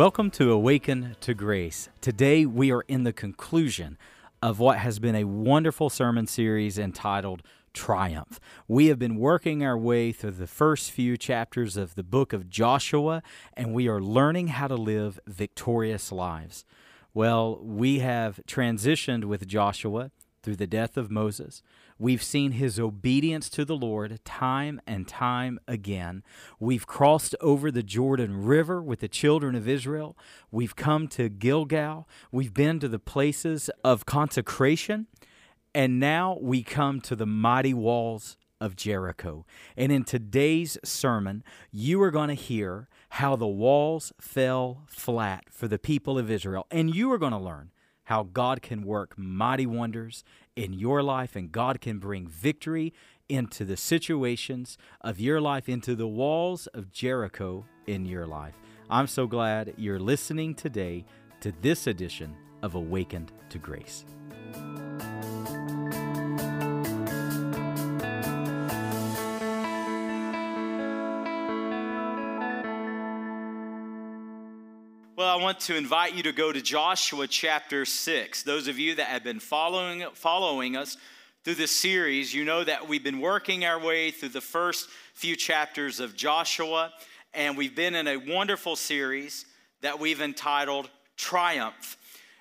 Welcome to Awakened to Grace. Today we are in the conclusion of what has been a wonderful sermon series entitled Triumph. We have been working our way through the first few chapters of the book of Joshua, and we are learning how to live victorious lives. Well, we have transitioned with Joshua through the death of Moses. We've seen his obedience to the Lord time and time again. We've crossed over the Jordan River with the children of Israel. We've come to Gilgal. We've been to the places of consecration. And now we come to the mighty walls of Jericho. And in today's sermon, you are going to hear how the walls fell flat for the people of Israel. And you are going to learn how God can work mighty wonders in your life and God can bring victory into the situations of your life, into the walls of Jericho in your life. I'm so glad you're listening today to this edition of Awakened to Grace. I want to invite you to go to Joshua chapter 6. Those of you that have been following, following us through this series, you know that we've been working our way through the first few chapters of Joshua, and we've been in a wonderful series that we've entitled Triumph.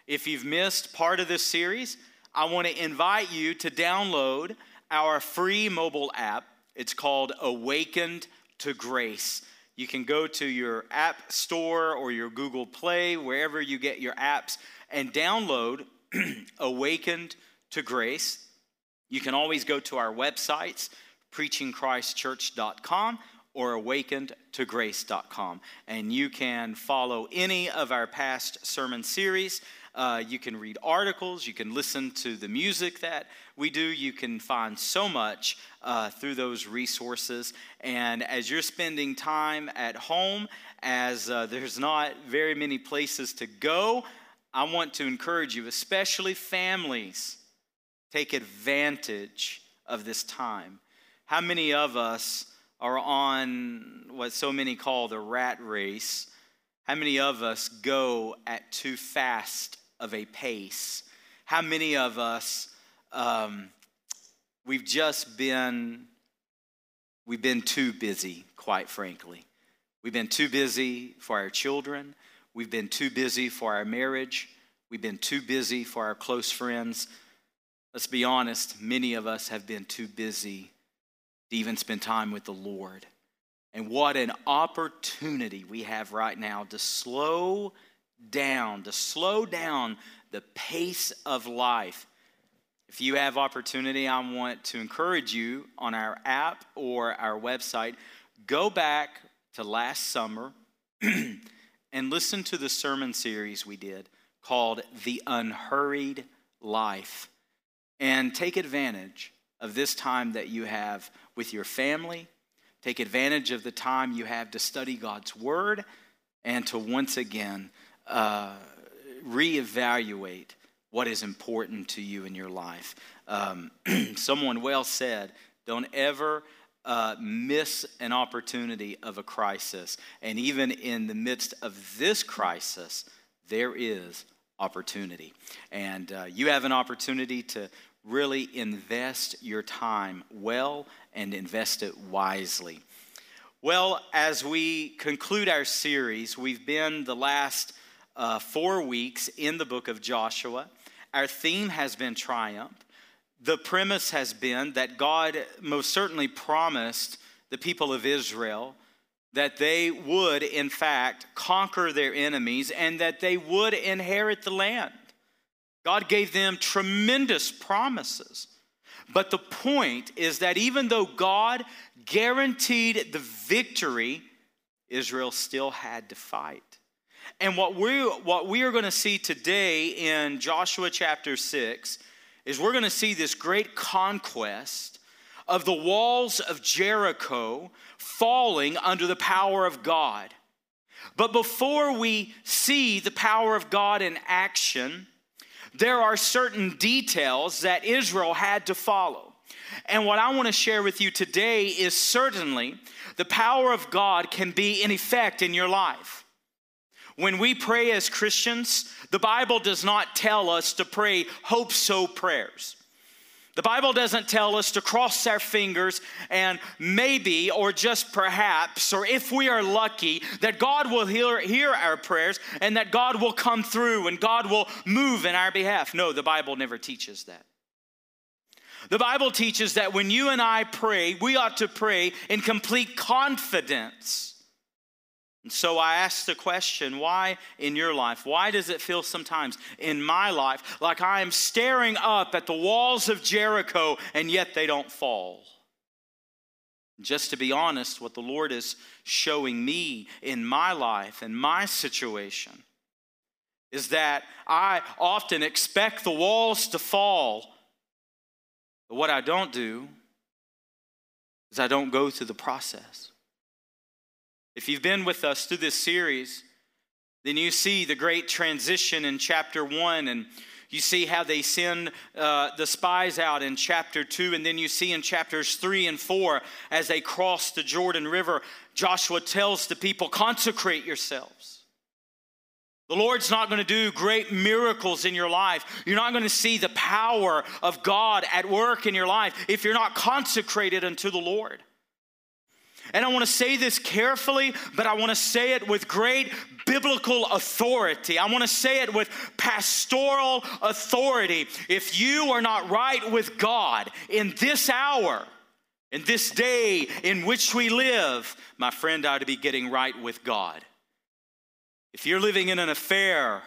If you've missed part of this series, I want to invite you to download our free mobile app. It's called Awakened to Grace. You can go to your app store or your Google Play, wherever you get your apps, and download Awakened to Grace. You can always go to our websites, preachingchristchurch.com or awakenedtograce.com, and you can follow any of our past sermon series. Uh, you can read articles, you can listen to the music that we do. You can find so much uh, through those resources. And as you're spending time at home, as uh, there's not very many places to go, I want to encourage you, especially families, take advantage of this time. How many of us are on what so many call the rat race? How many of us go at too fast of a pace? How many of us, um, we've just been, we've been too busy, quite frankly. We've been too busy for our children. We've been too busy for our marriage. We've been too busy for our close friends. Let's be honest, many of us have been too busy to even spend time with the Lord. And what an opportunity we have right now to slow down, to slow down the pace of life. If you have opportunity, I want to encourage you on our app or our website, go back to last summer and listen to the sermon series we did called The Unhurried Life. And take advantage of this time that you have with your family. Take advantage of the time you have to study God's Word and to once again uh, reevaluate what is important to you in your life. Um, someone well said, don't ever uh, miss an opportunity of a crisis. And even in the midst of this crisis, there is opportunity. And uh, you have an opportunity to really invest your time well and invest it wisely. Well, as we conclude our series, we've been the last uh, four weeks in the book of Joshua. Our theme has been triumph. The premise has been that God most certainly promised the people of Israel that they would, in fact, conquer their enemies and that they would inherit the land. God gave them tremendous promises. But the point is that even though God guaranteed the victory, Israel still had to fight. And what we, what we are going to see today in Joshua chapter 6 is we're going to see this great conquest of the walls of Jericho falling under the power of God. But before we see the power of God in action, there are certain details that Israel had to follow. And what I want to share with you today is certainly the power of God can be in effect in your life. When we pray as Christians, the Bible does not tell us to pray hope so prayers. The Bible doesn't tell us to cross our fingers and maybe, or just perhaps, or if we are lucky, that God will hear, hear, our prayers and that God will come through and God will move in our behalf. No, the Bible never teaches that. The Bible teaches that when you and I pray, we ought to pray in complete confidence and so I ask the question why in your life? Why does it feel sometimes in my life like I am staring up at the walls of Jericho and yet they don't fall? Just to be honest, what the Lord is showing me in my life and my situation is that I often expect the walls to fall. But what I don't do is I don't go through the process. If you've been with us through this series, then you see the great transition in chapter one, and you see how they send uh, the spies out in chapter two, and then you see in chapters three and four as they cross the Jordan River, Joshua tells the people, Consecrate yourselves. The Lord's not going to do great miracles in your life. You're not going to see the power of God at work in your life if you're not consecrated unto the Lord. And I want to say this carefully, but I want to say it with great biblical authority. I want to say it with pastoral authority. If you are not right with God in this hour, in this day in which we live, my friend ought to be getting right with God. If you're living in an affair,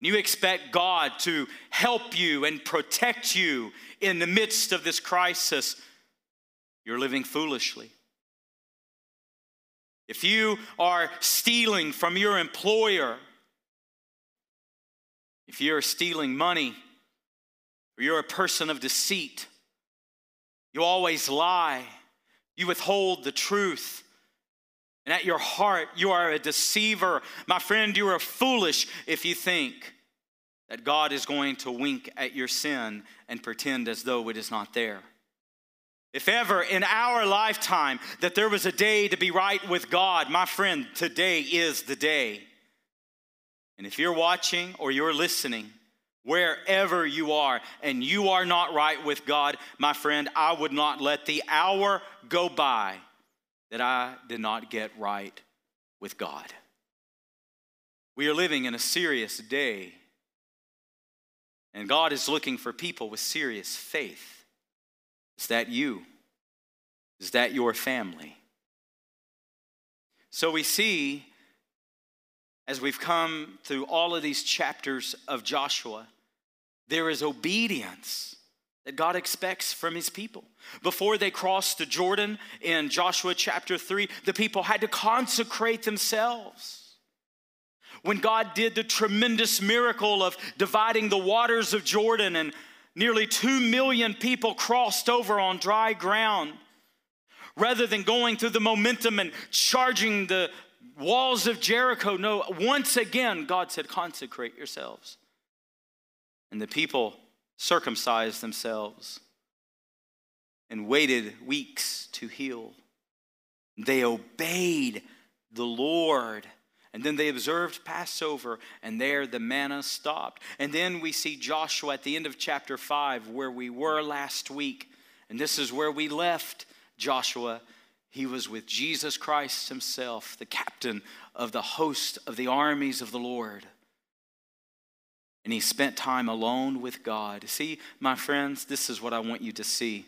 you expect God to help you and protect you in the midst of this crisis you're living foolishly. If you are stealing from your employer, if you're stealing money, or you're a person of deceit, you always lie, you withhold the truth, and at your heart, you are a deceiver. My friend, you are foolish if you think that God is going to wink at your sin and pretend as though it is not there. If ever in our lifetime that there was a day to be right with God, my friend, today is the day. And if you're watching or you're listening, wherever you are, and you are not right with God, my friend, I would not let the hour go by that I did not get right with God. We are living in a serious day, and God is looking for people with serious faith. Is that you? Is that your family? So we see, as we've come through all of these chapters of Joshua, there is obedience that God expects from his people. Before they crossed the Jordan in Joshua chapter 3, the people had to consecrate themselves. When God did the tremendous miracle of dividing the waters of Jordan and Nearly two million people crossed over on dry ground. Rather than going through the momentum and charging the walls of Jericho, no, once again, God said, consecrate yourselves. And the people circumcised themselves and waited weeks to heal. They obeyed the Lord and then they observed Passover, and there the manna stopped. And then we see Joshua at the end of chapter 5, where we were last week. And this is where we left Joshua. He was with Jesus Christ himself, the captain of the host of the armies of the Lord. And he spent time alone with God. See, my friends, this is what I want you to see.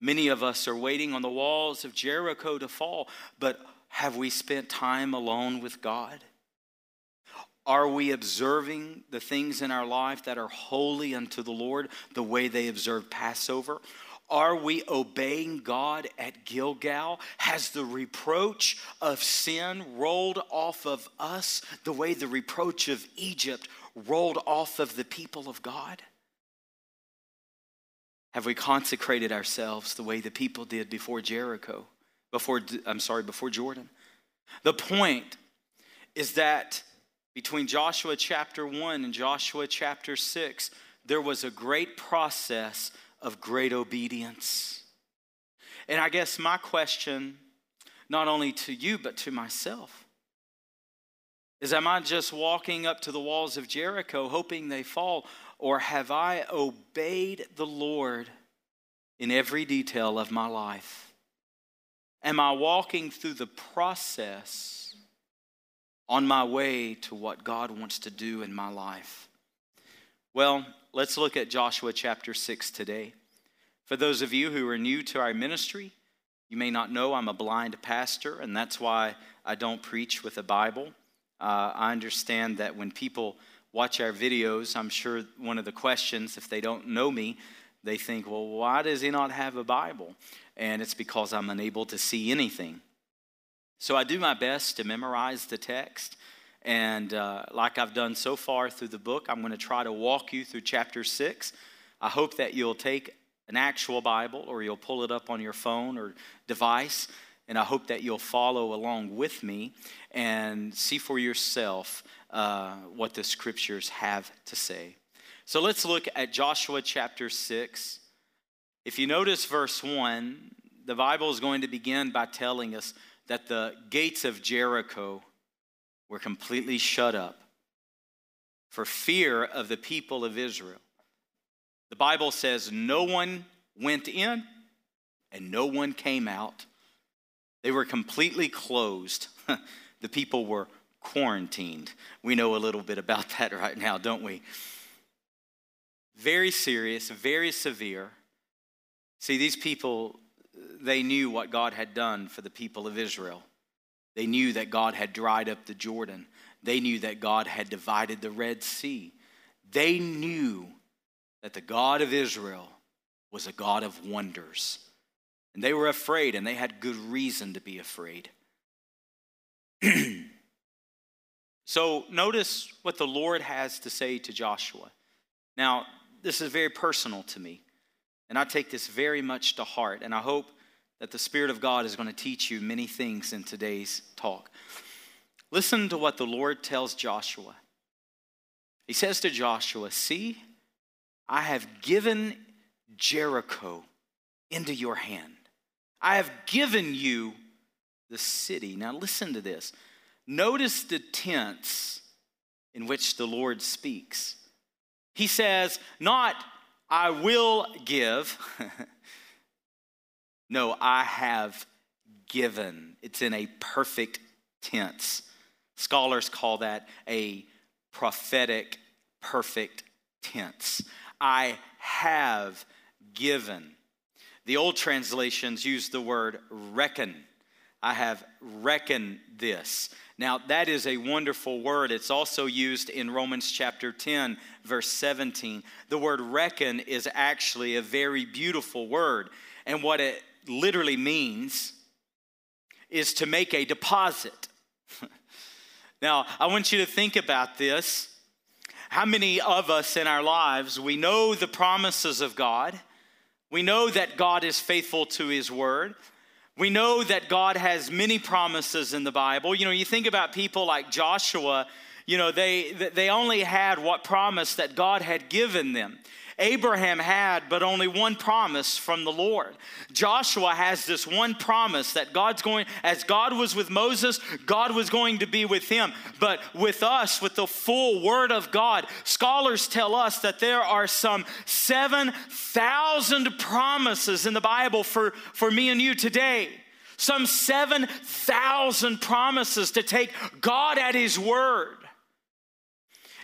Many of us are waiting on the walls of Jericho to fall, but have we spent time alone with God? Are we observing the things in our life that are holy unto the Lord the way they observed Passover? Are we obeying God at Gilgal? Has the reproach of sin rolled off of us the way the reproach of Egypt rolled off of the people of God? Have we consecrated ourselves the way the people did before Jericho? Before, I'm sorry, before Jordan. The point is that between Joshua chapter 1 and Joshua chapter 6, there was a great process of great obedience. And I guess my question, not only to you, but to myself, Is am I just walking up to the walls of Jericho hoping they fall? Or have I obeyed the Lord in every detail of my life? Am I walking through the process on my way to what God wants to do in my life? Well, let's look at Joshua chapter 6 today. For those of you who are new to our ministry, you may not know I'm a blind pastor, and that's why I don't preach with a Bible. Uh, I understand that when people watch our videos, I'm sure one of the questions, if they don't know me, they think, well, why does he not have a Bible? And it's because I'm unable to see anything. So I do my best to memorize the text. And uh, like I've done so far through the book, I'm going to try to walk you through chapter six. I hope that you'll take an actual Bible or you'll pull it up on your phone or device and I hope that you'll follow along with me and see for yourself uh, what the scriptures have to say. So let's look at Joshua chapter 6. If you notice verse 1, the Bible is going to begin by telling us that the gates of Jericho were completely shut up for fear of the people of Israel. The Bible says no one went in and no one came out. They were completely closed. the people were quarantined. We know a little bit about that right now, don't we? Very serious, very severe. See, these people, they knew what God had done for the people of Israel. They knew that God had dried up the Jordan. They knew that God had divided the Red Sea. They knew that the God of Israel was a God of wonders. And they were afraid, and they had good reason to be afraid. so notice what the Lord has to say to Joshua. Now, this is very personal to me, and I take this very much to heart, and I hope that the Spirit of God is going to teach you many things in today's talk. Listen to what the Lord tells Joshua. He says to Joshua, See, I have given Jericho into your hand. I have given you the city. Now, listen to this. Notice the tense in which the Lord speaks. He says, not, I will give. no, I have given. It's in a perfect tense. Scholars call that a prophetic perfect tense. I have given. The old translations use the word reckon. I have reckoned this. Now, that is a wonderful word. It's also used in Romans chapter 10, verse 17. The word reckon is actually a very beautiful word. And what it literally means is to make a deposit. now, I want you to think about this. How many of us in our lives, we know the promises of God? We know that God is faithful to his word. We know that God has many promises in the Bible. You know, you think about people like Joshua, you know, they, they only had what promise that God had given them. Abraham had but only one promise from the Lord. Joshua has this one promise that God's going, as God was with Moses, God was going to be with him. But with us, with the full word of God, scholars tell us that there are some 7,000 promises in the Bible for, for me and you today some 7,000 promises to take God at His word.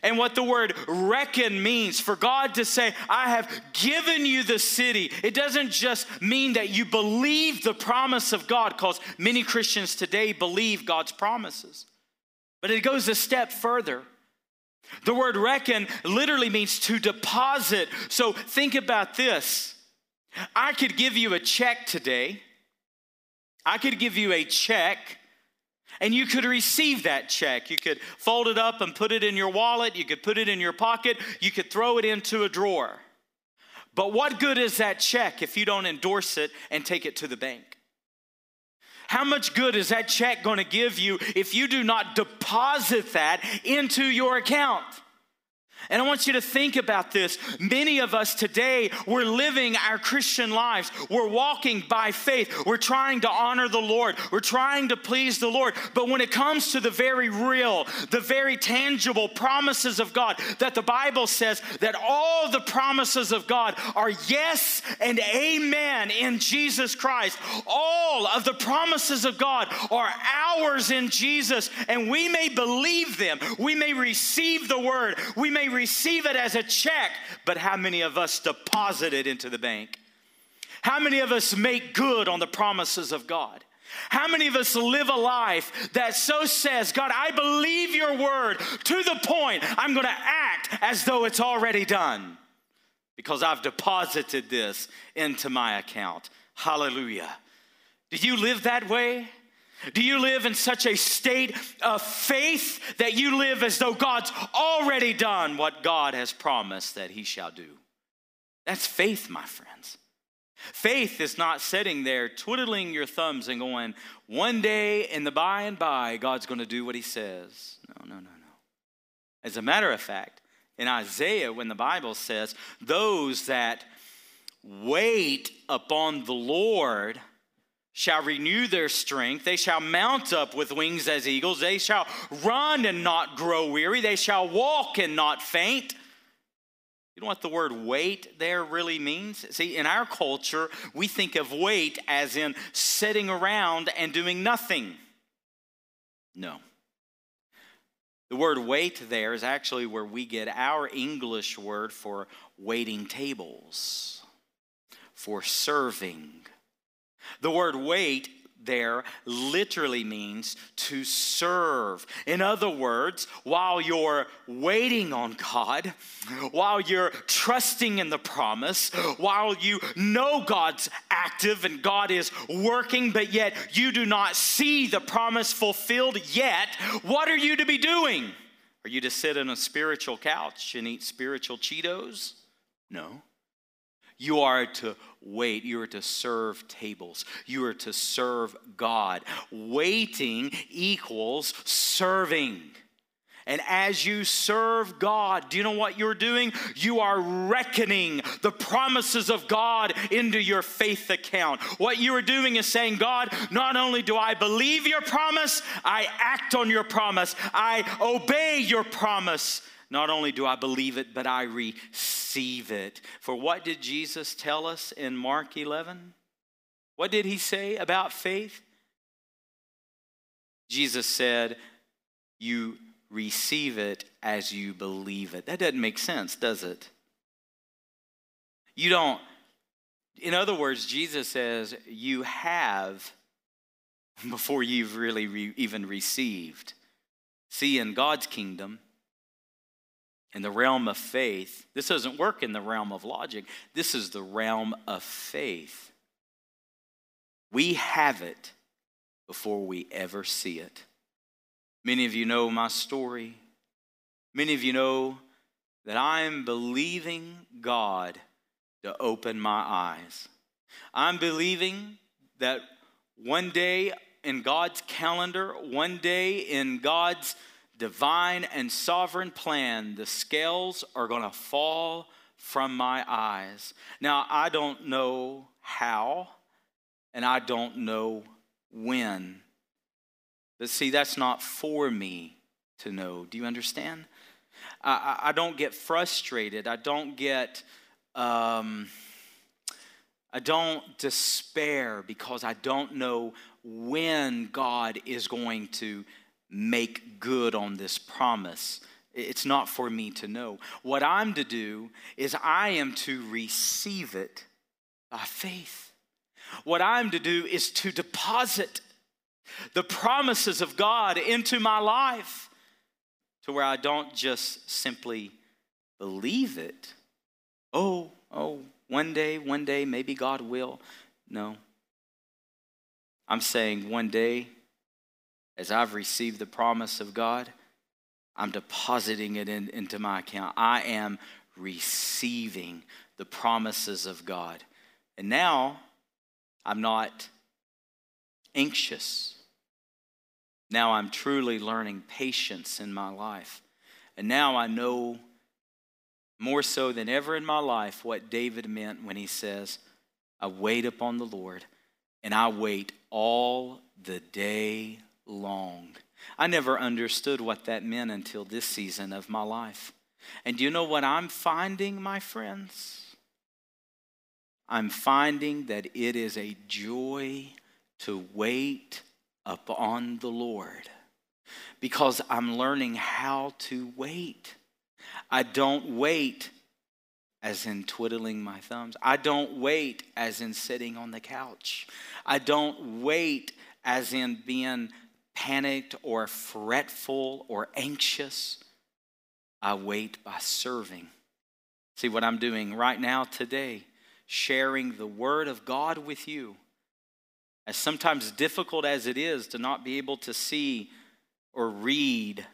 And what the word reckon means for God to say, I have given you the city, it doesn't just mean that you believe the promise of God, because many Christians today believe God's promises. But it goes a step further. The word reckon literally means to deposit. So think about this. I could give you a check today. I could give you a check and you could receive that check. You could fold it up and put it in your wallet. You could put it in your pocket. You could throw it into a drawer. But what good is that check if you don't endorse it and take it to the bank? How much good is that check going to give you if you do not deposit that into your account? And I want you to think about this. Many of us today, we're living our Christian lives. We're walking by faith. We're trying to honor the Lord. We're trying to please the Lord. But when it comes to the very real, the very tangible promises of God, that the Bible says that all the promises of God are yes and amen in Jesus Christ. All of the promises of God are ours in Jesus, and we may believe them. We may receive the word. We may receive it as a check, but how many of us deposit it into the bank? How many of us make good on the promises of God? How many of us live a life that so says, God, I believe your word to the point I'm going to act as though it's already done because I've deposited this into my account? Hallelujah. Do you live that way? Do you live in such a state of faith that you live as though God's already done what God has promised that He shall do? That's faith, my friends. Faith is not sitting there twiddling your thumbs and going, one day in the by and by, God's going to do what He says. No, no, no, no. As a matter of fact, in Isaiah, when the Bible says, those that wait upon the Lord, shall renew their strength. They shall mount up with wings as eagles. They shall run and not grow weary. They shall walk and not faint. You know what the word wait there really means? See, in our culture, we think of wait as in sitting around and doing nothing. No. The word wait there is actually where we get our English word for waiting tables, for serving the word wait there literally means to serve. In other words, while you're waiting on God, while you're trusting in the promise, while you know God's active and God is working, but yet you do not see the promise fulfilled yet, what are you to be doing? Are you to sit on a spiritual couch and eat spiritual Cheetos? No. You are to wait. You are to serve tables. You are to serve God. Waiting equals serving. And as you serve God, do you know what you're doing? You are reckoning the promises of God into your faith account. What you are doing is saying, God, not only do I believe your promise, I act on your promise, I obey your promise. Not only do I believe it, but I receive it. For what did Jesus tell us in Mark 11? What did he say about faith? Jesus said, You receive it as you believe it. That doesn't make sense, does it? You don't, in other words, Jesus says, You have before you've really re- even received. See, in God's kingdom, in the realm of faith, this doesn't work in the realm of logic. This is the realm of faith. We have it before we ever see it. Many of you know my story. Many of you know that I'm believing God to open my eyes. I'm believing that one day in God's calendar, one day in God's divine and sovereign plan, the scales are going to fall from my eyes. Now, I don't know how, and I don't know when. But see, that's not for me to know. Do you understand? I, I don't get frustrated. I don't get. Um, I don't despair because I don't know when God is going to make good on this promise. It's not for me to know. What I'm to do is I am to receive it by faith. What I'm to do is to deposit the promises of God into my life to where I don't just simply believe it. Oh, oh, one day, one day, maybe God will. No. I'm saying one day as I've received the promise of God, I'm depositing it in, into my account. I am receiving the promises of God. And now I'm not anxious. Now I'm truly learning patience in my life. And now I know more so than ever in my life what David meant when he says, I wait upon the Lord and I wait all the day long. I never understood what that meant until this season of my life. And you know what I'm finding, my friends? I'm finding that it is a joy to wait upon the Lord because I'm learning how to wait. I don't wait as in twiddling my thumbs. I don't wait as in sitting on the couch. I don't wait as in being panicked or fretful or anxious. I wait by serving. See what I'm doing right now today, sharing the Word of God with you. As sometimes difficult as it is to not be able to see or read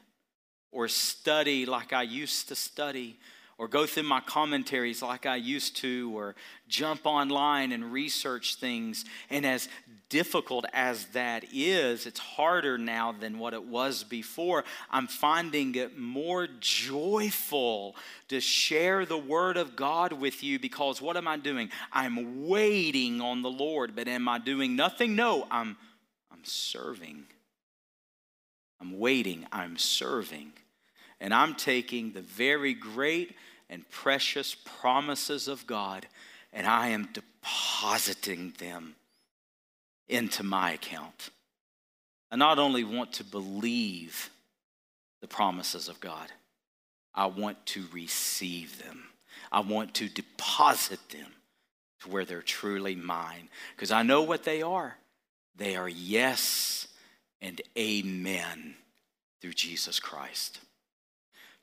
or study like I used to study, or go through my commentaries like I used to, or jump online and research things. And as difficult as that is, it's harder now than what it was before. I'm finding it more joyful to share the Word of God with you because what am I doing? I'm waiting on the Lord, but am I doing nothing? No, I'm, I'm serving. I'm waiting, I'm serving. And I'm taking the very great and precious promises of God and I am depositing them into my account. I not only want to believe the promises of God, I want to receive them. I want to deposit them to where they're truly mine because I know what they are. They are yes and amen through Jesus Christ.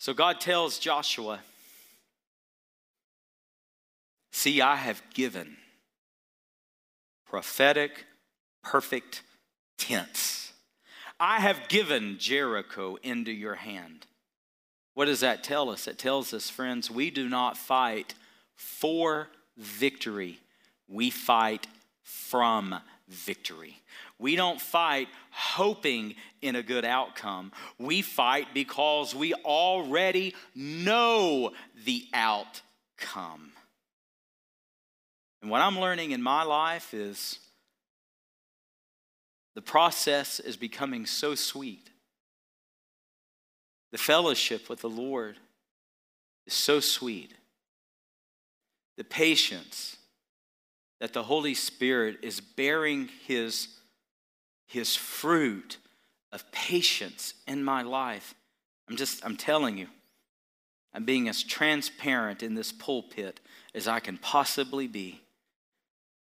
So God tells Joshua, See, I have given prophetic, perfect tense. I have given Jericho into your hand. What does that tell us? It tells us, friends, we do not fight for victory, we fight from victory. We don't fight hoping in a good outcome. We fight because we already know the outcome. And what I'm learning in my life is the process is becoming so sweet. The fellowship with the Lord is so sweet. The patience that the Holy Spirit is bearing His, his fruit of patience in my life. I'm just, I'm telling you, I'm being as transparent in this pulpit as I can possibly be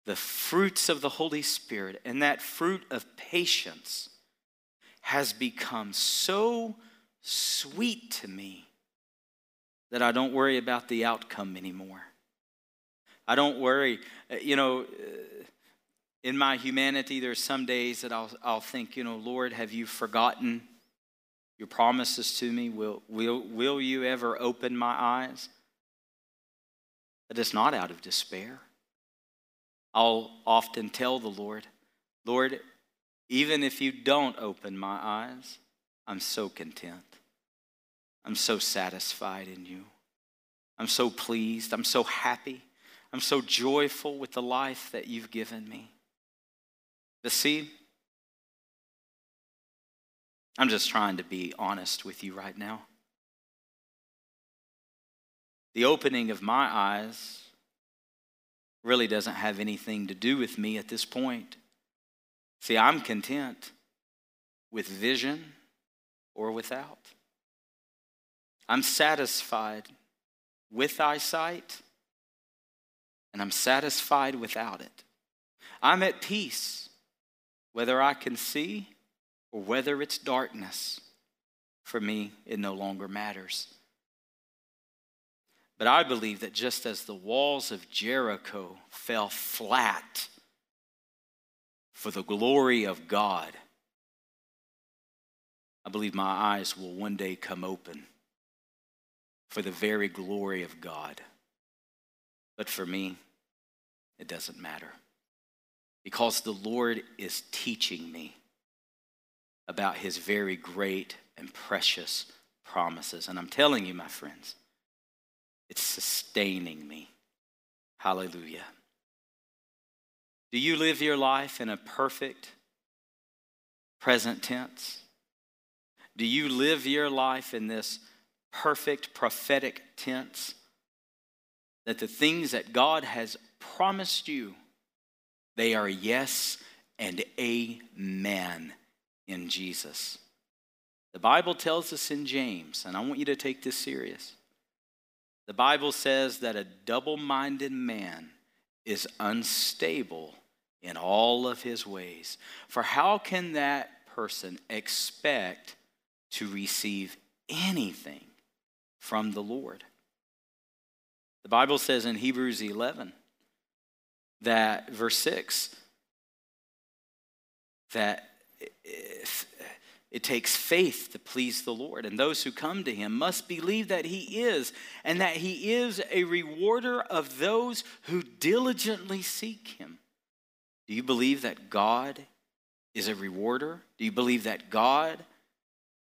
the fruits of the Holy Spirit and that fruit of patience has become so sweet to me that I don't worry about the outcome anymore. I don't worry. Uh, you know, uh, in my humanity, there's some days that I'll, I'll think, you know, Lord, have you forgotten your promises to me? Will, will, will you ever open my eyes? But it's not out of despair. I'll often tell the Lord, Lord, even if you don't open my eyes, I'm so content. I'm so satisfied in you. I'm so pleased. I'm so happy. I'm so joyful with the life that you've given me. But see, I'm just trying to be honest with you right now. The opening of my eyes really doesn't have anything to do with me at this point. See, I'm content with vision or without. I'm satisfied with eyesight, and I'm satisfied without it. I'm at peace, whether I can see or whether it's darkness. For me, it no longer matters. But I believe that just as the walls of Jericho fell flat for the glory of God, I believe my eyes will one day come open for the very glory of God. But for me, it doesn't matter because the Lord is teaching me about his very great and precious promises. And I'm telling you, my friends, it's sustaining me. Hallelujah. Do you live your life in a perfect present tense? Do you live your life in this perfect prophetic tense? That the things that God has promised you, they are yes and amen in Jesus. The Bible tells us in James, and I want you to take this serious. The Bible says that a double minded man is unstable in all of his ways. For how can that person expect to receive anything from the Lord? The Bible says in Hebrews 11 that, verse 6, that it takes faith to please the Lord, and those who come to him must believe that he is, and that he is a rewarder of those who diligently seek him. Do you believe that God is a rewarder? Do you believe that God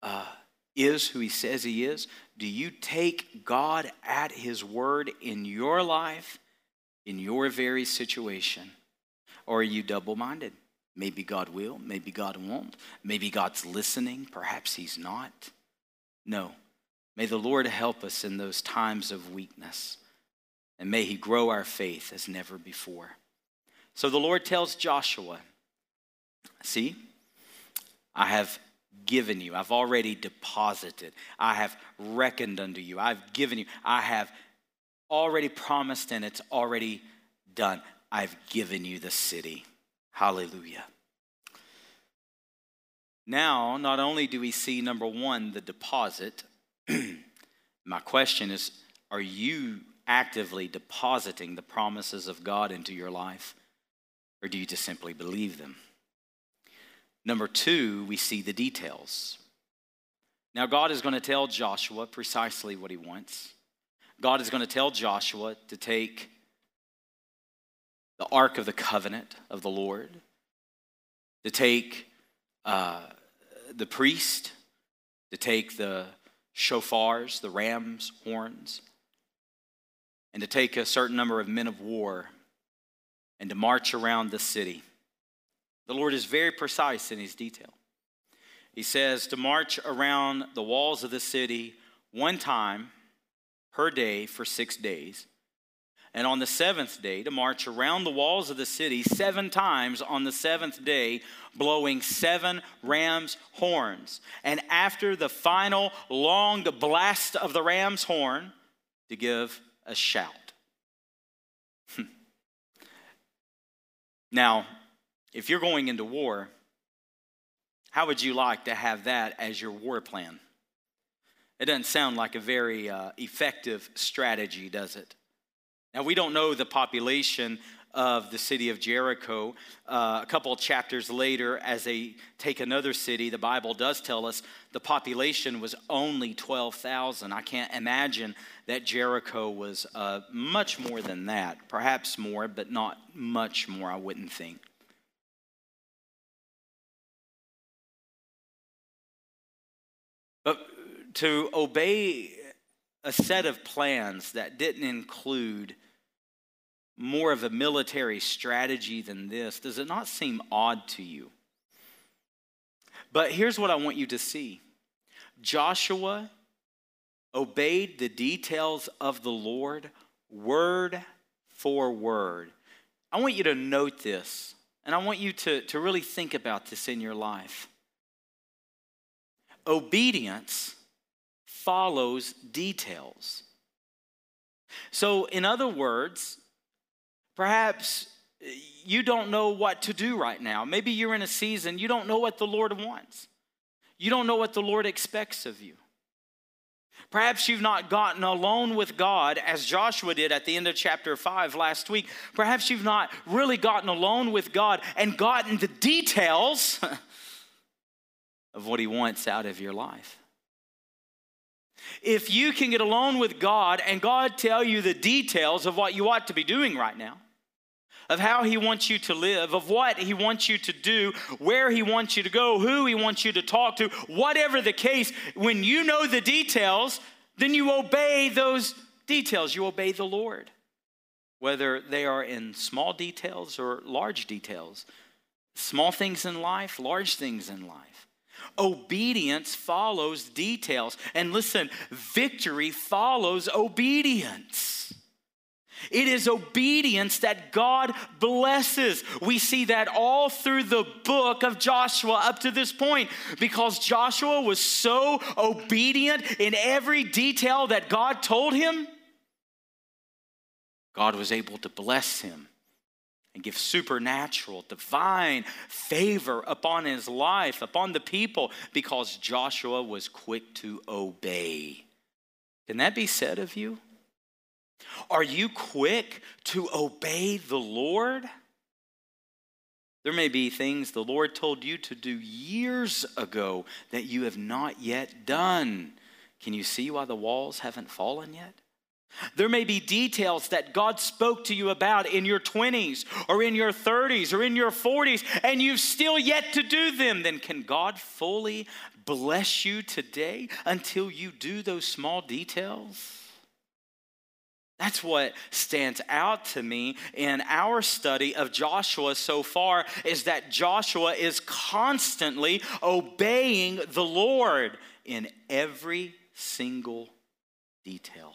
uh, is who he says he is? Do you take God at his word in your life, in your very situation? Or are you double minded? Maybe God will, maybe God won't. Maybe God's listening, perhaps He's not. No. May the Lord help us in those times of weakness, and may He grow our faith as never before. So the Lord tells Joshua, See, I have given you, I've already deposited, I have reckoned unto you, I've given you, I have already promised, and it's already done. I've given you the city. Hallelujah. Now, not only do we see number one, the deposit, my question is are you actively depositing the promises of God into your life, or do you just simply believe them? Number two, we see the details. Now, God is going to tell Joshua precisely what he wants. God is going to tell Joshua to take the Ark of the Covenant of the Lord, to take uh, the priest, to take the shofars, the ram's horns, and to take a certain number of men of war and to march around the city. The Lord is very precise in his detail. He says to march around the walls of the city one time per day for six days and on the seventh day to march around the walls of the city seven times on the seventh day, blowing seven ram's horns. And after the final long blast of the ram's horn, to give a shout. now, if you're going into war, how would you like to have that as your war plan? It doesn't sound like a very uh, effective strategy, does it? Now, we don't know the population of the city of Jericho. Uh, a couple chapters later, as they take another city, the Bible does tell us the population was only 12,000. I can't imagine that Jericho was uh, much more than that. Perhaps more, but not much more, I wouldn't think. But to obey a set of plans that didn't include more of a military strategy than this, does it not seem odd to you? But here's what I want you to see Joshua obeyed the details of the Lord word for word. I want you to note this, and I want you to, to really think about this in your life. Obedience follows details. So, in other words, Perhaps you don't know what to do right now. Maybe you're in a season you don't know what the Lord wants. You don't know what the Lord expects of you. Perhaps you've not gotten alone with God as Joshua did at the end of chapter 5 last week. Perhaps you've not really gotten alone with God and gotten the details of what He wants out of your life. If you can get alone with God and God tell you the details of what you ought to be doing right now, of how He wants you to live, of what He wants you to do, where He wants you to go, who He wants you to talk to, whatever the case, when you know the details, then you obey those details, you obey the Lord, whether they are in small details or large details, small things in life, large things in life. Obedience follows details. And listen, victory follows obedience. It is obedience that God blesses. We see that all through the book of Joshua up to this point because Joshua was so obedient in every detail that God told him. God was able to bless him and give supernatural, divine favor upon his life, upon the people, because Joshua was quick to obey. Can that be said of you? Are you quick to obey the Lord? There may be things the Lord told you to do years ago that you have not yet done. Can you see why the walls haven't fallen yet? There may be details that God spoke to you about in your 20s or in your 30s or in your 40s, and you've still yet to do them. Then can God fully bless you today until you do those small details? That's what stands out to me in our study of Joshua so far is that Joshua is constantly obeying the Lord in every single detail.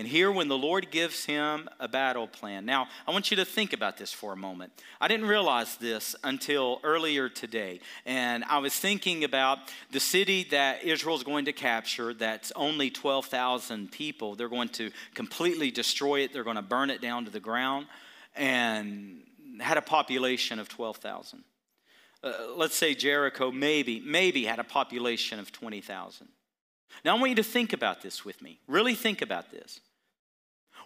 And here, when the Lord gives him a battle plan. Now, I want you to think about this for a moment. I didn't realize this until earlier today. And I was thinking about the city that Israel is going to capture, that's only 12,000 people. They're going to completely destroy it, they're going to burn it down to the ground, and had a population of 12,000. Uh, let's say Jericho maybe, maybe had a population of 20,000. Now, I want you to think about this with me. Really think about this.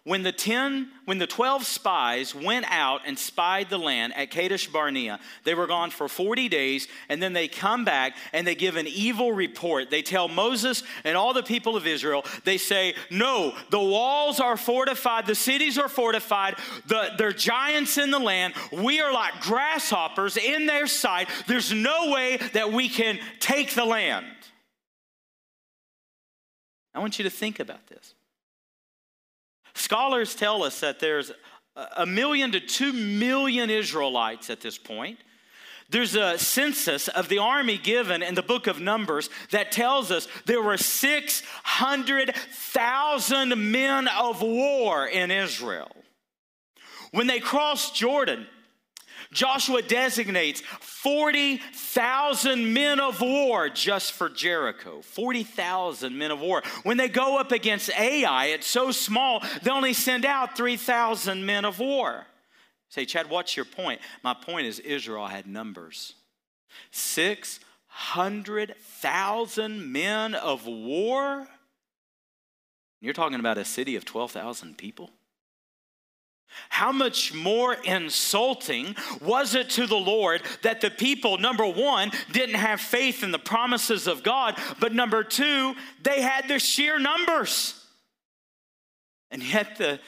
When the 10, when the 12 spies went out and spied the land at Kadesh Barnea, they were gone for 40 days, and then they come back and they give an evil report. They tell Moses and all the people of Israel, they say, No, the walls are fortified, the cities are fortified, the, they're giants in the land. We are like grasshoppers in their sight. There's no way that we can take the land. I want you to think about this. Scholars tell us that there's a million to two million Israelites at this point. There's a census of the army given in the book of Numbers that tells us there were 600,000 men of war in Israel. When they crossed Jordan, Joshua designates 40,000 men of war just for Jericho. 40,000 men of war. When they go up against Ai, it's so small, they only send out 3,000 men of war. Say, Chad, what's your point? My point is Israel had numbers 600,000 men of war? You're talking about a city of 12,000 people? How much more insulting was it to the Lord that the people, number one, didn't have faith in the promises of God, but number two, they had the sheer numbers. And yet the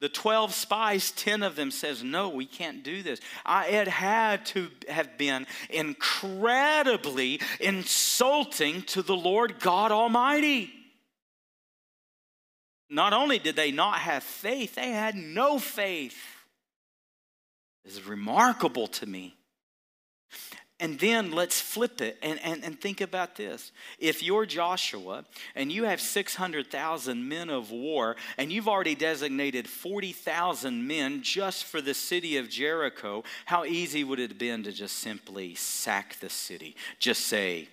the 12 spies, 10 of them says, no, we can't do this. I, it had to have been incredibly insulting to the Lord God Almighty. Not only did they not have faith, they had no faith. This is remarkable to me. And then let's flip it and, and, and think about this. If you're Joshua and you have 600,000 men of war and you've already designated 40,000 men just for the city of Jericho, how easy would it have been to just simply sack the city? Just say,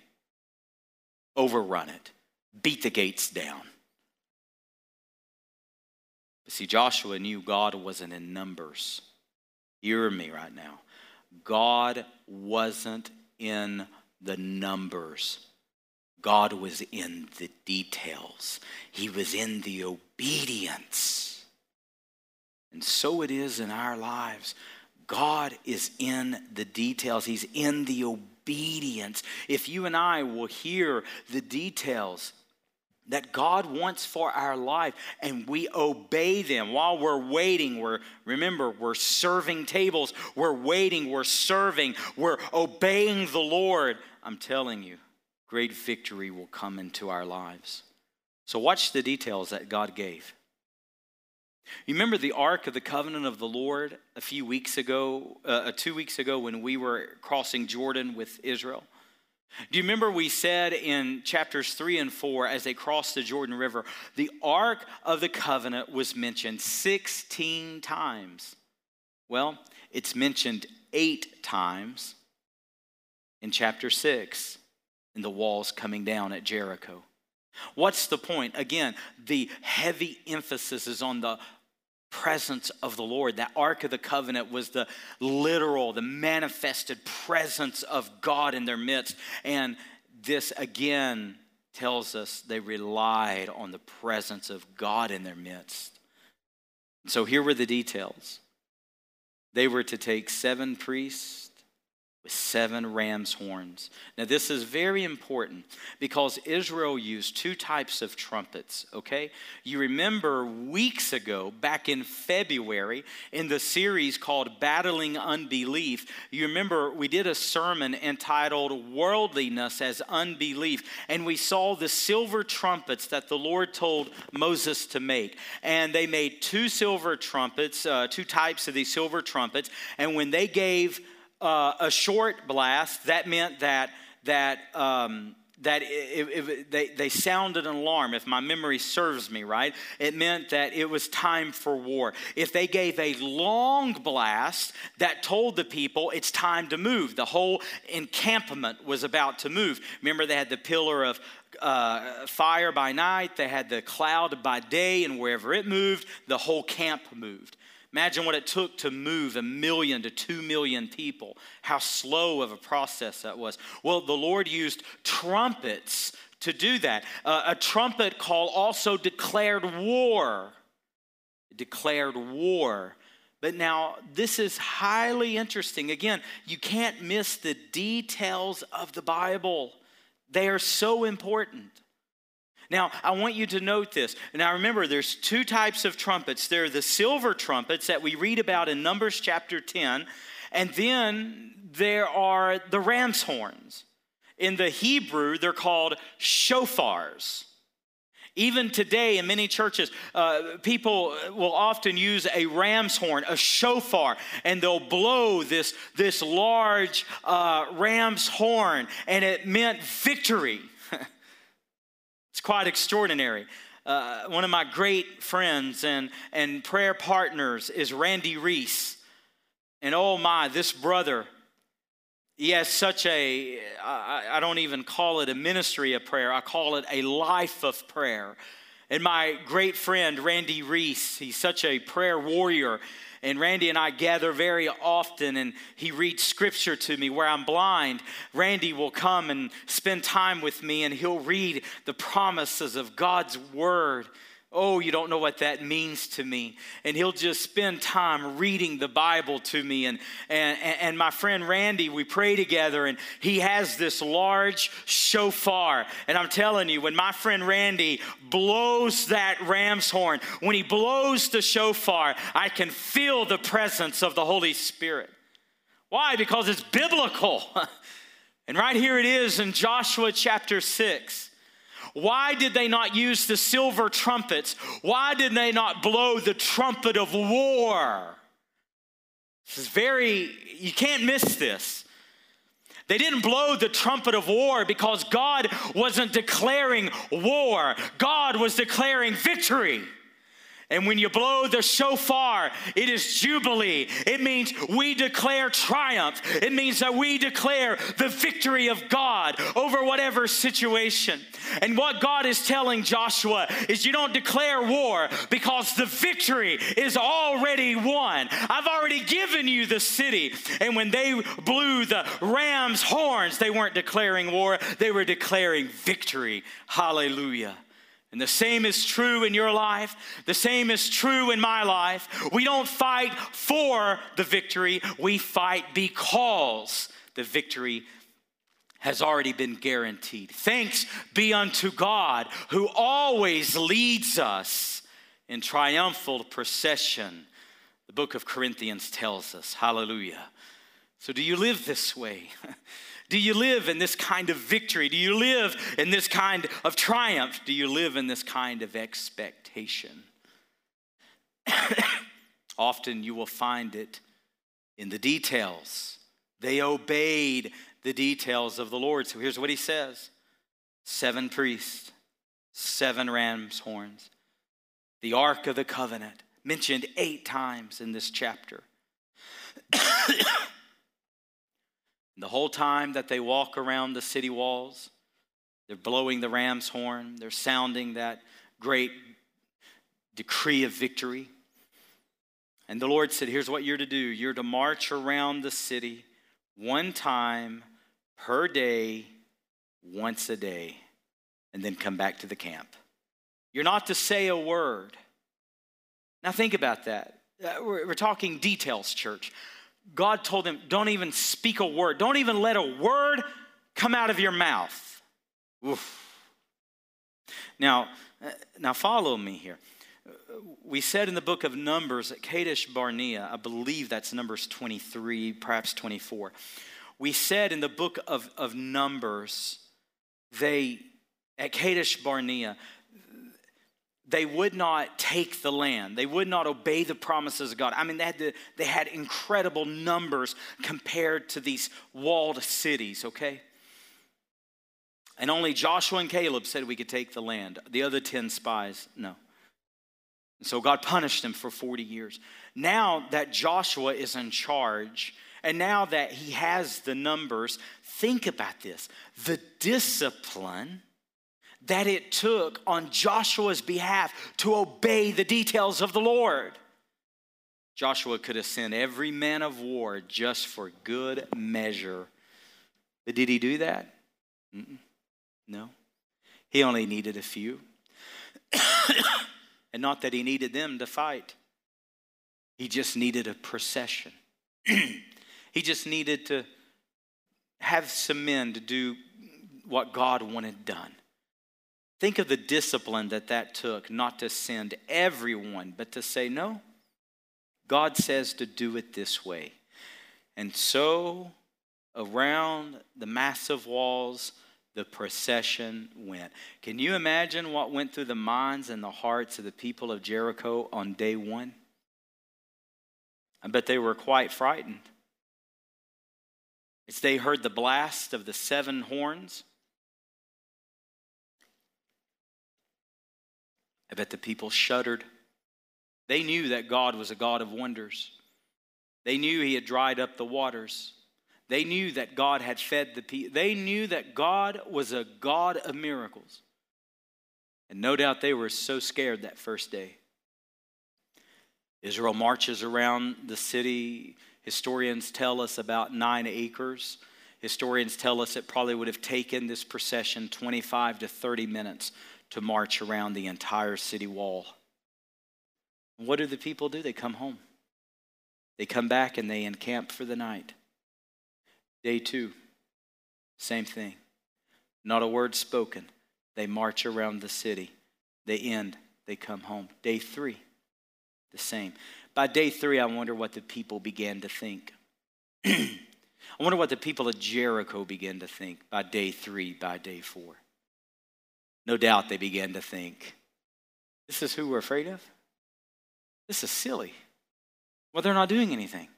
overrun it, beat the gates down. But see, Joshua knew God wasn't in numbers. Hear me right now. God wasn't in the numbers. God was in the details. He was in the obedience. And so it is in our lives. God is in the details, He's in the obedience. If you and I will hear the details, that God wants for our life and we obey them. While we're waiting we're remember we're serving tables. We're waiting we're serving. We're obeying the Lord. I'm telling you great victory will come into our lives. So, watch the details that God gave. You remember the Ark of the Covenant of the Lord a few weeks ago, uh, uh two weeks ago, when we were crossing Jordan with Israel? Do you remember we said in chapters 3 and 4 as they crossed the Jordan River, the Ark of the Covenant was mentioned 16 times? Well, it's mentioned eight times in chapter 6 in the walls coming down at Jericho. What's the point? Again, the heavy emphasis is on the presence of the Lord. That Ark of the Covenant was the literal, the manifested presence of God in their midst. And this again tells us they relied on the presence of God in their midst. So here were the details. They were to take seven priests with seven ram's horns. Now, this is very important because Israel used two types of trumpets, okay? You remember weeks ago, back in February, in the series called Battling Unbelief, you remember we did a sermon entitled Worldliness as Unbelief, and we saw the silver trumpets that the Lord told Moses to make. And they made two silver trumpets, uh, two types of these silver trumpets, and when they gave uh, a short blast, that meant that, that, um, that they, they sounded an alarm, if my memory serves me right. It meant that it was time for war. If they gave a long blast, that told the people it's time to move. The whole encampment was about to move. Remember, they had the pillar of uh, fire by night, they had the cloud by day, and wherever it moved, the whole camp moved. Imagine what it took to move a million to two million people, how slow of a process that was. Well, the Lord used trumpets to do that. Uh, a trumpet call also declared war. declared war. But now, this is highly interesting. Again, you can't miss the details of the Bible, they are so important. Now, I want you to note this. Now, remember, there's two types of trumpets. There are the silver trumpets that we read about in Numbers chapter 10, and then there are the ram's horns. In the Hebrew, they're called shofars. Even today, in many churches, uh, people will often use a ram's horn, a shofar, and they'll blow this, this large uh, ram's horn, and it meant victory. It's quite extraordinary. Uh, one of my great friends and, and prayer partners is Randy Reese. And oh my, this brother, he has such a I, I don't even call it a ministry of prayer, I call it a life of prayer. And my great friend, Randy Reese, he's such a prayer warrior. And Randy and I gather very often, and he reads scripture to me where I'm blind. Randy will come and spend time with me, and he'll read the promises of God's word. Oh, you don't know what that means to me. And he'll just spend time reading the Bible to me. And, and, and my friend Randy, we pray together, and he has this large shofar. And I'm telling you, when my friend Randy blows that ram's horn, when he blows the shofar, I can feel the presence of the Holy Spirit. Why? Because it's biblical. and right here it is in Joshua chapter 6. Why did they not use the silver trumpets? Why did they not blow the trumpet of war? This is very, you can't miss this. They didn't blow the trumpet of war because God wasn't declaring war, God was declaring victory. And when you blow the shofar, it is jubilee. It means we declare triumph. It means that we declare the victory of God over whatever situation. And what God is telling Joshua is you don't declare war because the victory is already won. I've already given you the city. And when they blew the ram's horns, they weren't declaring war, they were declaring victory. Hallelujah. And the same is true in your life. The same is true in my life. We don't fight for the victory, we fight because the victory has already been guaranteed. Thanks be unto God who always leads us in triumphal procession. The book of Corinthians tells us. Hallelujah. So, do you live this way? Do you live in this kind of victory? Do you live in this kind of triumph? Do you live in this kind of expectation? Often you will find it in the details. They obeyed the details of the Lord. So here's what he says seven priests, seven ram's horns, the Ark of the Covenant, mentioned eight times in this chapter. the whole time that they walk around the city walls, they're blowing the ram's horn, they're sounding that great decree of victory. And the Lord said, Here's what you're to do you're to march around the city one time per day, once a day, and then come back to the camp. You're not to say a word. Now, think about that. Uh, we're, we're talking details, church. God told them, don't even speak a word. Don't even let a word come out of your mouth. Oof. Now, uh, now follow me here. We said in the book of Numbers at Kadesh Barnea, I believe that's Numbers 23, perhaps 24. We said in the book of, of Numbers, they, at Kadesh Barnea, they would not take the land. They would not obey the promises of God. I mean, they had, to, they had incredible numbers compared to these walled cities, okay? And only Joshua and Caleb said we could take the land. The other 10 spies, no. And so God punished them for 40 years. Now that Joshua is in charge, and now that he has the numbers, think about this the discipline that it took on Joshua's behalf to obey the details of the Lord. Joshua could have sent every man of war just for good measure. But did he do that? Mm-mm. No. He only needed a few. and not that he needed them to fight, he just needed a procession. he just needed to have some men to do what God wanted done. Think of the discipline that that took not to send everyone, but to say, no, God says to do it this way. And so, around the massive walls, the procession went. Can you imagine what went through the minds and the hearts of the people of Jericho on day one? I bet they were quite frightened. As they heard the blast of the seven horns, I bet the people shuddered. They knew that God was a God of wonders. They knew He had dried up the waters. They knew that God had fed the people. They knew that God was a God of miracles. And no doubt they were so scared that first day. Israel marches around the city. Historians tell us about nine acres. Historians tell us it probably would have taken this procession 25 to 30 minutes to march around the entire city wall. what do the people do? They come home. They come back and they encamp for the night. Day two, same thing. Not a word spoken. They march around the city. They end. They come home. Day three, the same. By day three, I wonder what the people began to think. I wonder what the people of Jericho began to think by day three, by day four. No doubt they began to think, this is who we're afraid of? This is silly. Well, they're not doing anything,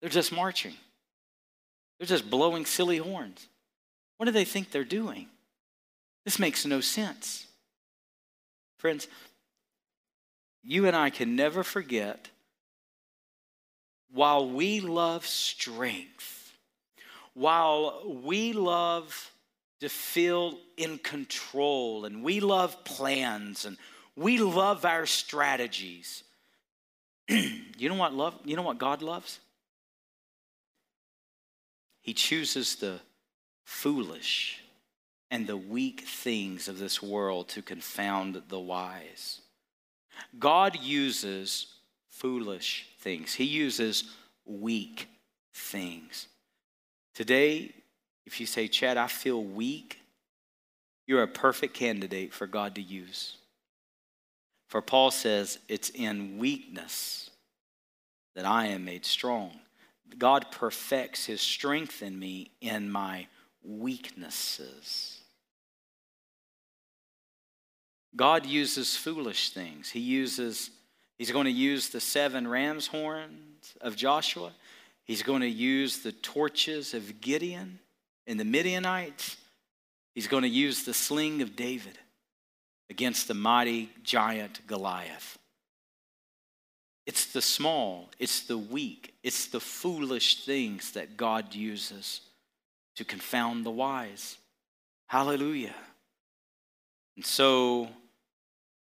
they're just marching, they're just blowing silly horns. What do they think they're doing? This makes no sense. Friends, you and I can never forget while we love strength, while we love to feel in control and we love plans and we love our strategies. you know what love you know what God loves? He chooses the foolish and the weak things of this world to confound the wise. God uses foolish things. He uses weak things. Today, if you say, Chad, I feel weak, you're a perfect candidate for God to use. For Paul says, it's in weakness that I am made strong. God perfects his strength in me in my weaknesses. God uses foolish things. He uses, he's going to use the seven ram's horns of Joshua. He's going to use the torches of Gideon and the Midianites. He's going to use the sling of David against the mighty giant Goliath. It's the small, it's the weak, it's the foolish things that God uses to confound the wise. Hallelujah. And so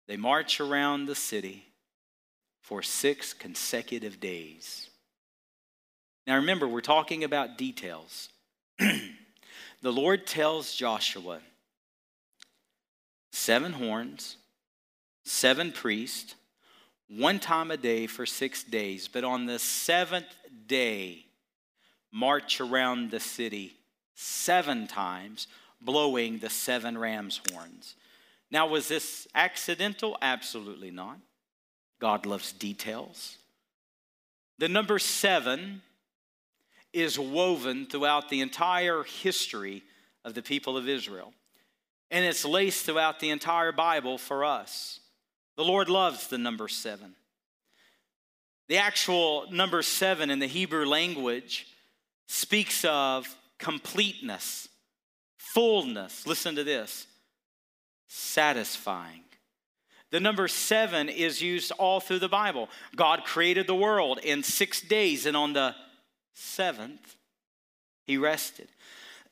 they march around the city for six consecutive days. Now remember, we're talking about details. the Lord tells Joshua seven horns, seven priests, one time a day for six days. But on the seventh day, march around the city seven times, blowing the seven ram's horns. Now, was this accidental? Absolutely not. God loves details. The number seven is woven throughout the entire history of the people of Israel, and it's laced throughout the entire Bible for us. The Lord loves the number seven. The actual number seven in the Hebrew language speaks of completeness, fullness. Listen to this satisfying. The number seven is used all through the Bible. God created the world in six days, and on the seventh, he rested.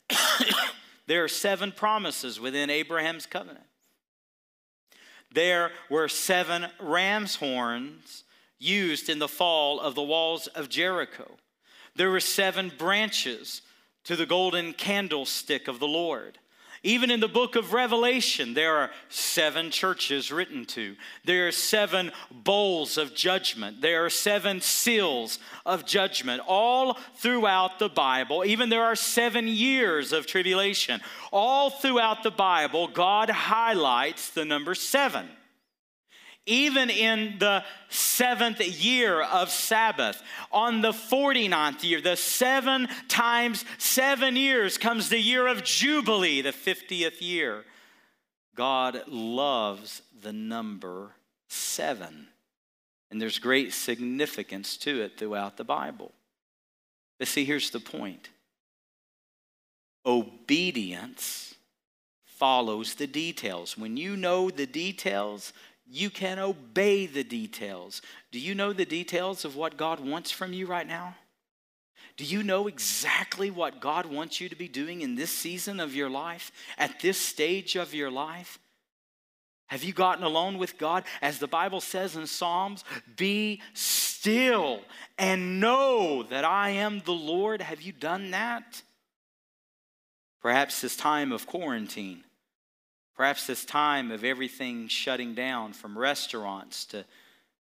there are seven promises within Abraham's covenant. There were seven ram's horns used in the fall of the walls of Jericho. There were seven branches to the golden candlestick of the Lord. Even in the book of Revelation, there are seven churches written to. There are seven bowls of judgment. There are seven seals of judgment all throughout the Bible. Even there are seven years of tribulation. All throughout the Bible, God highlights the number seven even in the seventh year of Sabbath, on the 49th year, the seven times seven years comes the year of Jubilee, the 50th year. God loves the number seven. And there's great significance to it throughout the Bible. But see, here's the point obedience follows the details. When you know the details, you can obey the details. Do you know the details of what God wants from you right now? Do you know exactly what God wants you to be doing in this season of your life, at this stage of your life? Have you gotten alone with God? As the Bible says in Psalms, be still and know that I am the Lord. Have you done that? Perhaps this time of quarantine Perhaps this time of everything shutting down from restaurants to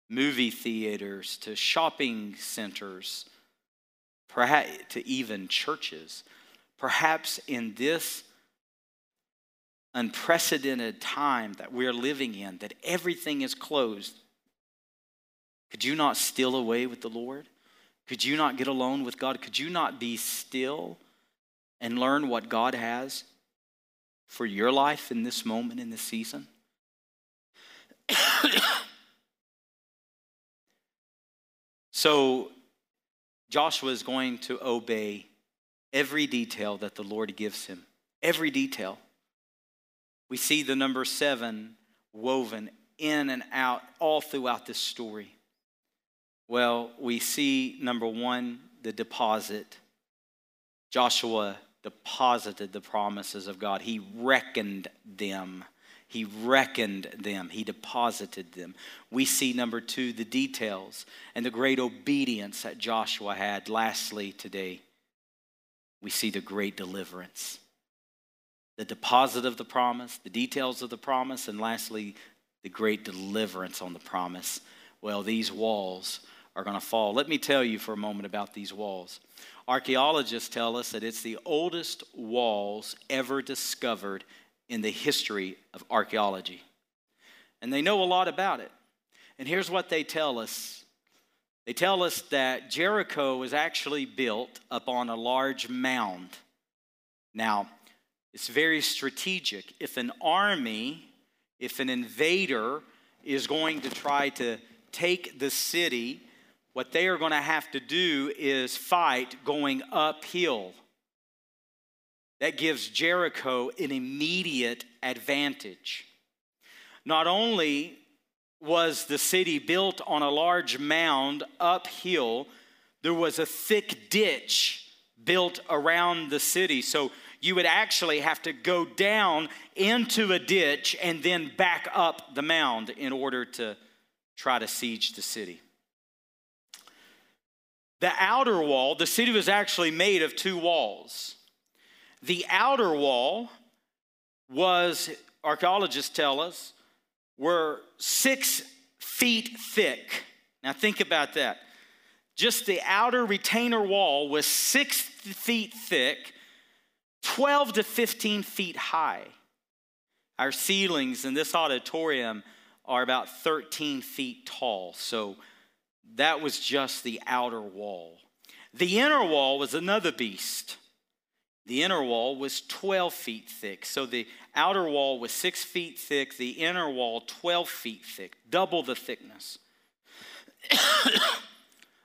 movie theaters to shopping centers, perhaps to even churches. Perhaps in this unprecedented time that we're living in, that everything is closed, could you not steal away with the Lord? Could you not get alone with God? Could you not be still and learn what God has for your life in this moment, in this season? so, Joshua is going to obey every detail that the Lord gives him. Every detail. We see the number seven woven in and out all throughout this story. Well, we see number one, the deposit. Joshua deposited the promises of God. He reckoned them. He reckoned them. He deposited them. We see number two, the details and the great obedience that Joshua had. Lastly, today, we see the great deliverance. The deposit of the promise, the details of the promise, and lastly, the great deliverance on the promise. Well, these walls are going to fall. Let me tell you for a moment about these walls. Archaeologists tell us that it's the oldest walls ever discovered in the history of archaeology. And they know a lot about it. And here's what they tell us they tell us that Jericho was actually built upon a large mound. Now, it's very strategic. If an army, if an invader is going to try to take the city, what they are going to have to do is fight going uphill. That gives Jericho an immediate advantage. Not only was the city built on a large mound uphill, there was a thick ditch built around the city. So you would actually have to go down into a ditch and then back up the mound in order to try to siege the city. The outer wall, the city was actually made of two walls. The outer wall was, archaeologists tell us, were six feet thick. Now think about that. Just the outer retainer wall was six feet thick, 12 to 15 feet high. Our ceilings in this auditorium are about 13 feet tall, so that was just the outer wall. The inner wall was another beast. The inner wall was 12 feet thick. So the outer wall was six feet thick, the inner wall 12 feet thick, double the thickness.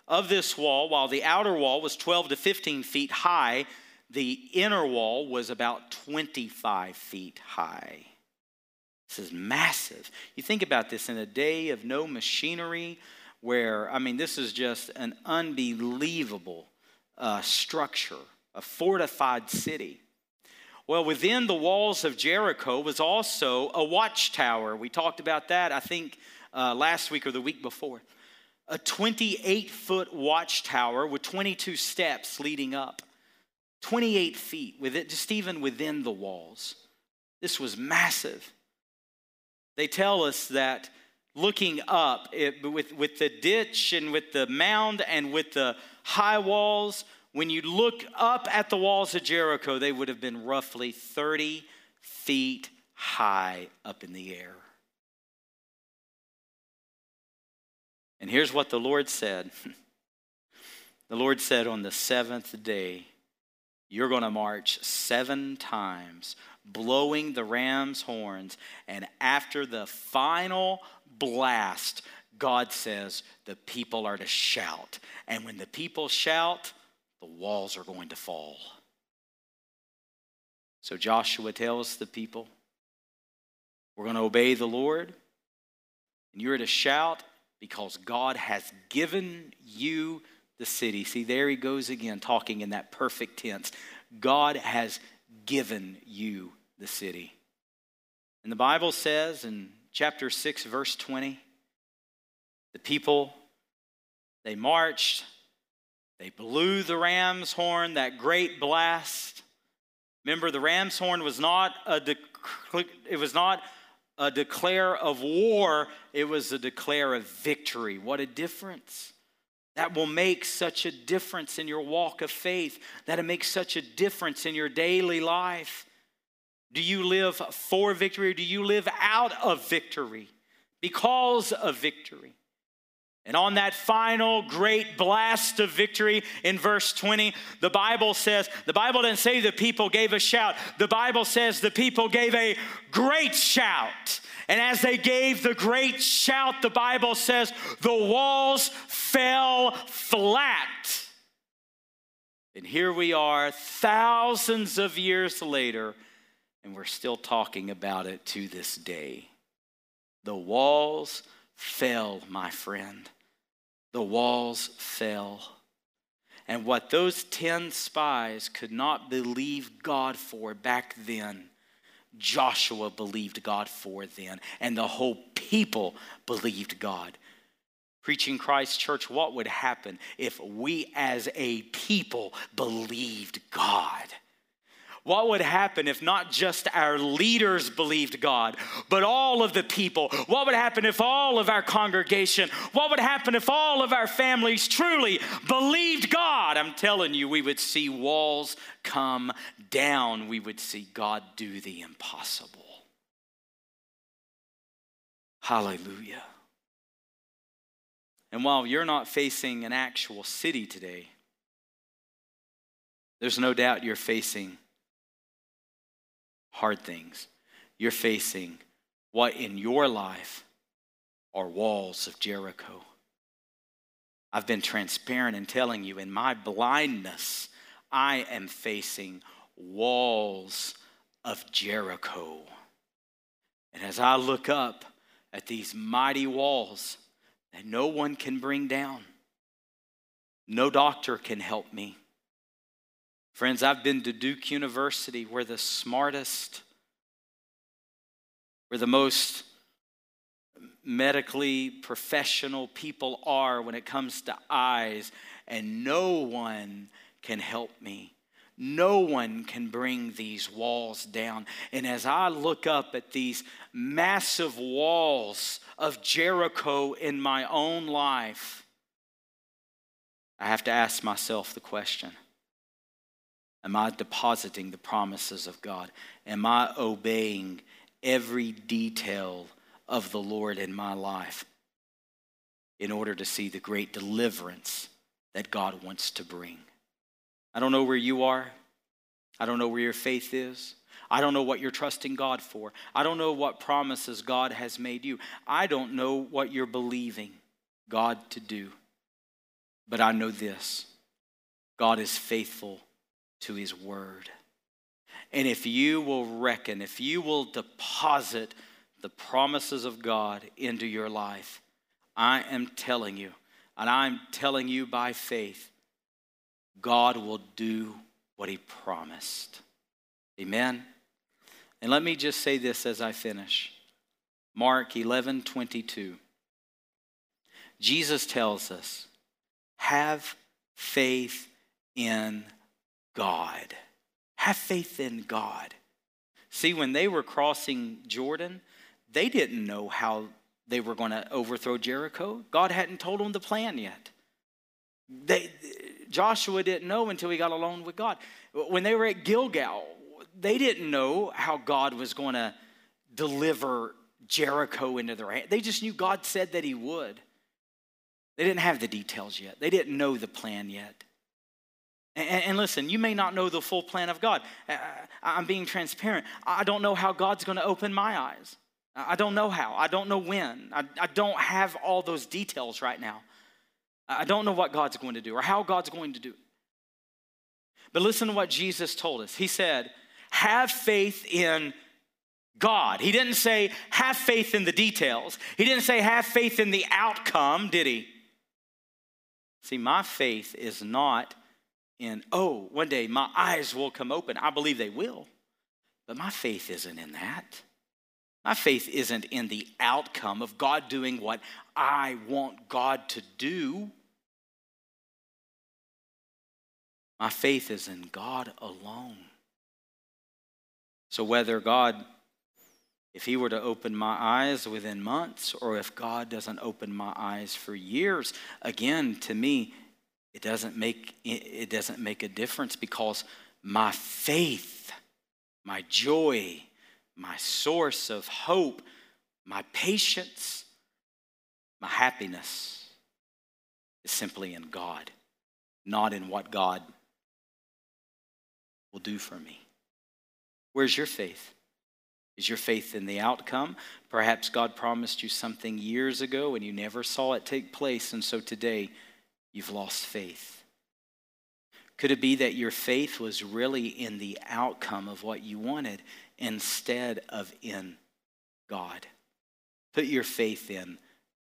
of this wall, while the outer wall was 12 to 15 feet high, the inner wall was about 25 feet high. This is massive. You think about this in a day of no machinery, where, I mean, this is just an unbelievable uh, structure, a fortified city. Well, within the walls of Jericho was also a watchtower. We talked about that, I think, uh, last week or the week before. A 28 foot watchtower with 22 steps leading up, 28 feet, with it, just even within the walls. This was massive. They tell us that looking up it, with, with the ditch and with the mound and with the high walls, when you look up at the walls of Jericho, they would have been roughly 30 feet high up in the air. And here's what the Lord said The Lord said, On the seventh day, you're going to march seven times, blowing the ram's horns. And after the final blast, God says the people are to shout. And when the people shout, the walls are going to fall. So Joshua tells the people, We're going to obey the Lord, and you're to shout because God has given you the city. See, there he goes again, talking in that perfect tense. God has given you the city. And the Bible says in chapter 6, verse 20. The people, they marched, they blew the ram's horn, that great blast. Remember, the ram's horn was not a de- it was not a declare of war, it was a declare of victory. What a difference. That will make such a difference in your walk of faith. That it makes such a difference in your daily life. Do you live for victory or do you live out of victory because of victory? And on that final great blast of victory in verse 20, the Bible says, the Bible didn't say the people gave a shout. The Bible says the people gave a great shout. And as they gave the great shout, the Bible says the walls fell flat. And here we are, thousands of years later, and we're still talking about it to this day. The walls fell, my friend. The walls fell. And what those 10 spies could not believe God for back then, Joshua believed God for then, and the whole people believed God. Preaching Christ Church, what would happen if we as a people believed God? What would happen if not just our leaders believed God, but all of the people? What would happen if all of our congregation, what would happen if all of our families truly believed God? I'm telling you, we would see walls come down. We would see God do the impossible. Hallelujah. And while you're not facing an actual city today, there's no doubt you're facing hard things. You're facing what in your life are walls of Jericho. I've been transparent in telling you in my blindness, I am facing walls of Jericho. And as I look up at these mighty walls that no one can bring down, no doctor can help me. Friends, I've been to Duke University where the smartest, where the most medically professional people are when it comes to eyes, and no one can help me. No one can bring these walls down. And as I look up at these massive walls of Jericho in my own life, I have to ask myself the question Am I depositing the promises of God? Am I obeying every detail of the Lord in my life in order to see the great deliverance that God wants to bring? I don't know where you are. I don't know where your faith is. I don't know what you're trusting God for. I don't know what promises God has made you. I don't know what you're believing God to do. But I know this God is faithful to his word. And if you will reckon, if you will deposit the promises of God into your life, I am telling you, and I'm telling you by faith, God will do what he promised. Amen. And let me just say this as I finish. Mark 11, 22. Jesus tells us, have faith in God. Have faith in God. See, when they were crossing Jordan, they didn't know how they were going to overthrow Jericho. God hadn't told them the plan yet. They, Joshua didn't know until he got alone with God. When they were at Gilgal, they didn't know how God was going to deliver Jericho into their hand. They just knew God said that he would. They didn't have the details yet, they didn't know the plan yet. And, listen, you may not know the full plan of God. I'm being transparent. I don't know how God's going to open my eyes. I don't know how. I don't know when. I don't have all those details right now. I don't know what God's going to do or how God's going to do it. But listen to what Jesus told us. He said, Have faith in God. He didn't say, Have faith in the details. He didn't say, Have faith in the outcome, did he? See, my faith is not in, oh, one day my eyes will come open. I believe they will. But my faith isn't in that. My faith isn't in the outcome of God doing what I want God to do. My faith is in God alone. So whether God if he were to open my eyes within months, or if God doesn't open my eyes for years, again, to me, it doesn't make, it doesn't make a difference because my faith, my joy, my source of hope, my patience, my happiness is simply in God, not in what God will do for me. Where's your faith? Is your faith in the outcome? Perhaps God promised you something years ago and you never saw it take place, and so today you've lost faith. Could it be that your faith was really in the outcome of what you wanted instead of in God? Put your faith in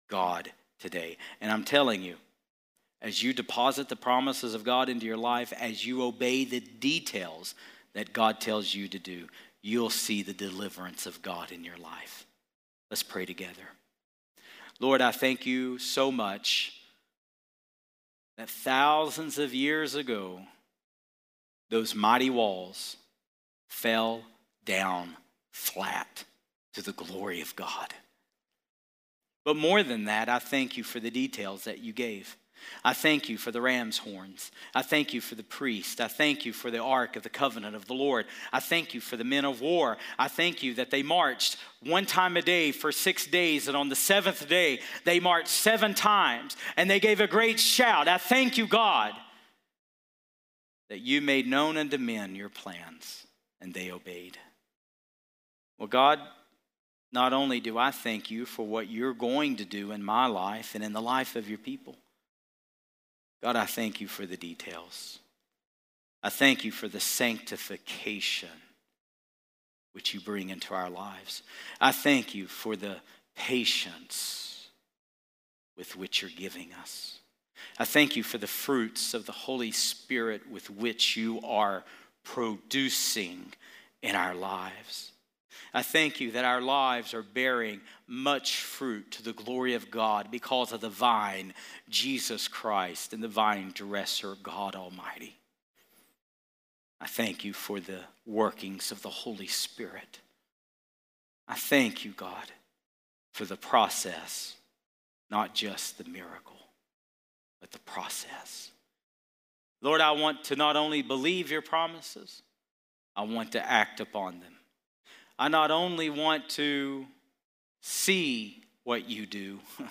God today. And I'm telling you, as you deposit the promises of God into your life, as you obey the details that God tells you to do, you'll see the deliverance of God in your life. Let's pray together. Lord, I thank you so much that thousands of years ago, those mighty walls fell down flat to the glory of God. But more than that, I thank you for the details that you gave. I thank you for the ram's horns. I thank you for the priest. I thank you for the ark of the covenant of the Lord. I thank you for the men of war. I thank you that they marched one time a day for six days, and on the seventh day, they marched seven times, and they gave a great shout. I thank you, God, that you made known unto men your plans, and they obeyed. Well, God, not only do I thank you for what you're going to do in my life and in the life of your people, God, I thank you for the details. I thank you for the sanctification which you bring into our lives. I thank you for the patience with which you're giving us. I thank you for the fruits of the Holy Spirit with which you are producing in our lives. I thank you that our lives are bearing much fruit to the glory of God because of the vine, Jesus Christ, and the vine dresser, God Almighty. I thank you for the workings of the Holy Spirit. I thank you, God, for the process, not just the miracle, but the process. Lord, I want to not only believe your promises, I want to act upon them. I not only want to see what you do,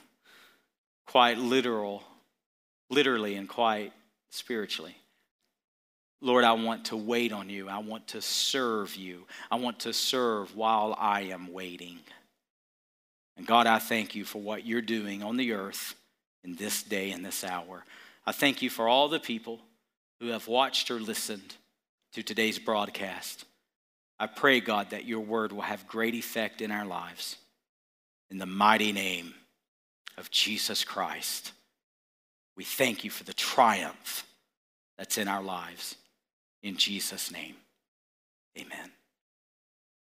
quite literal, literally and quite spiritually. Lord, I want to wait on you. I want to serve you. I want to serve while I am waiting. And God, I thank you for what you're doing on the earth in this day and this hour. I thank you for all the people who have watched or listened to today's broadcast. I pray, God, that your word will have great effect in our lives. In the mighty name of Jesus Christ, we thank you for the triumph that's in our lives. In Jesus' name, amen.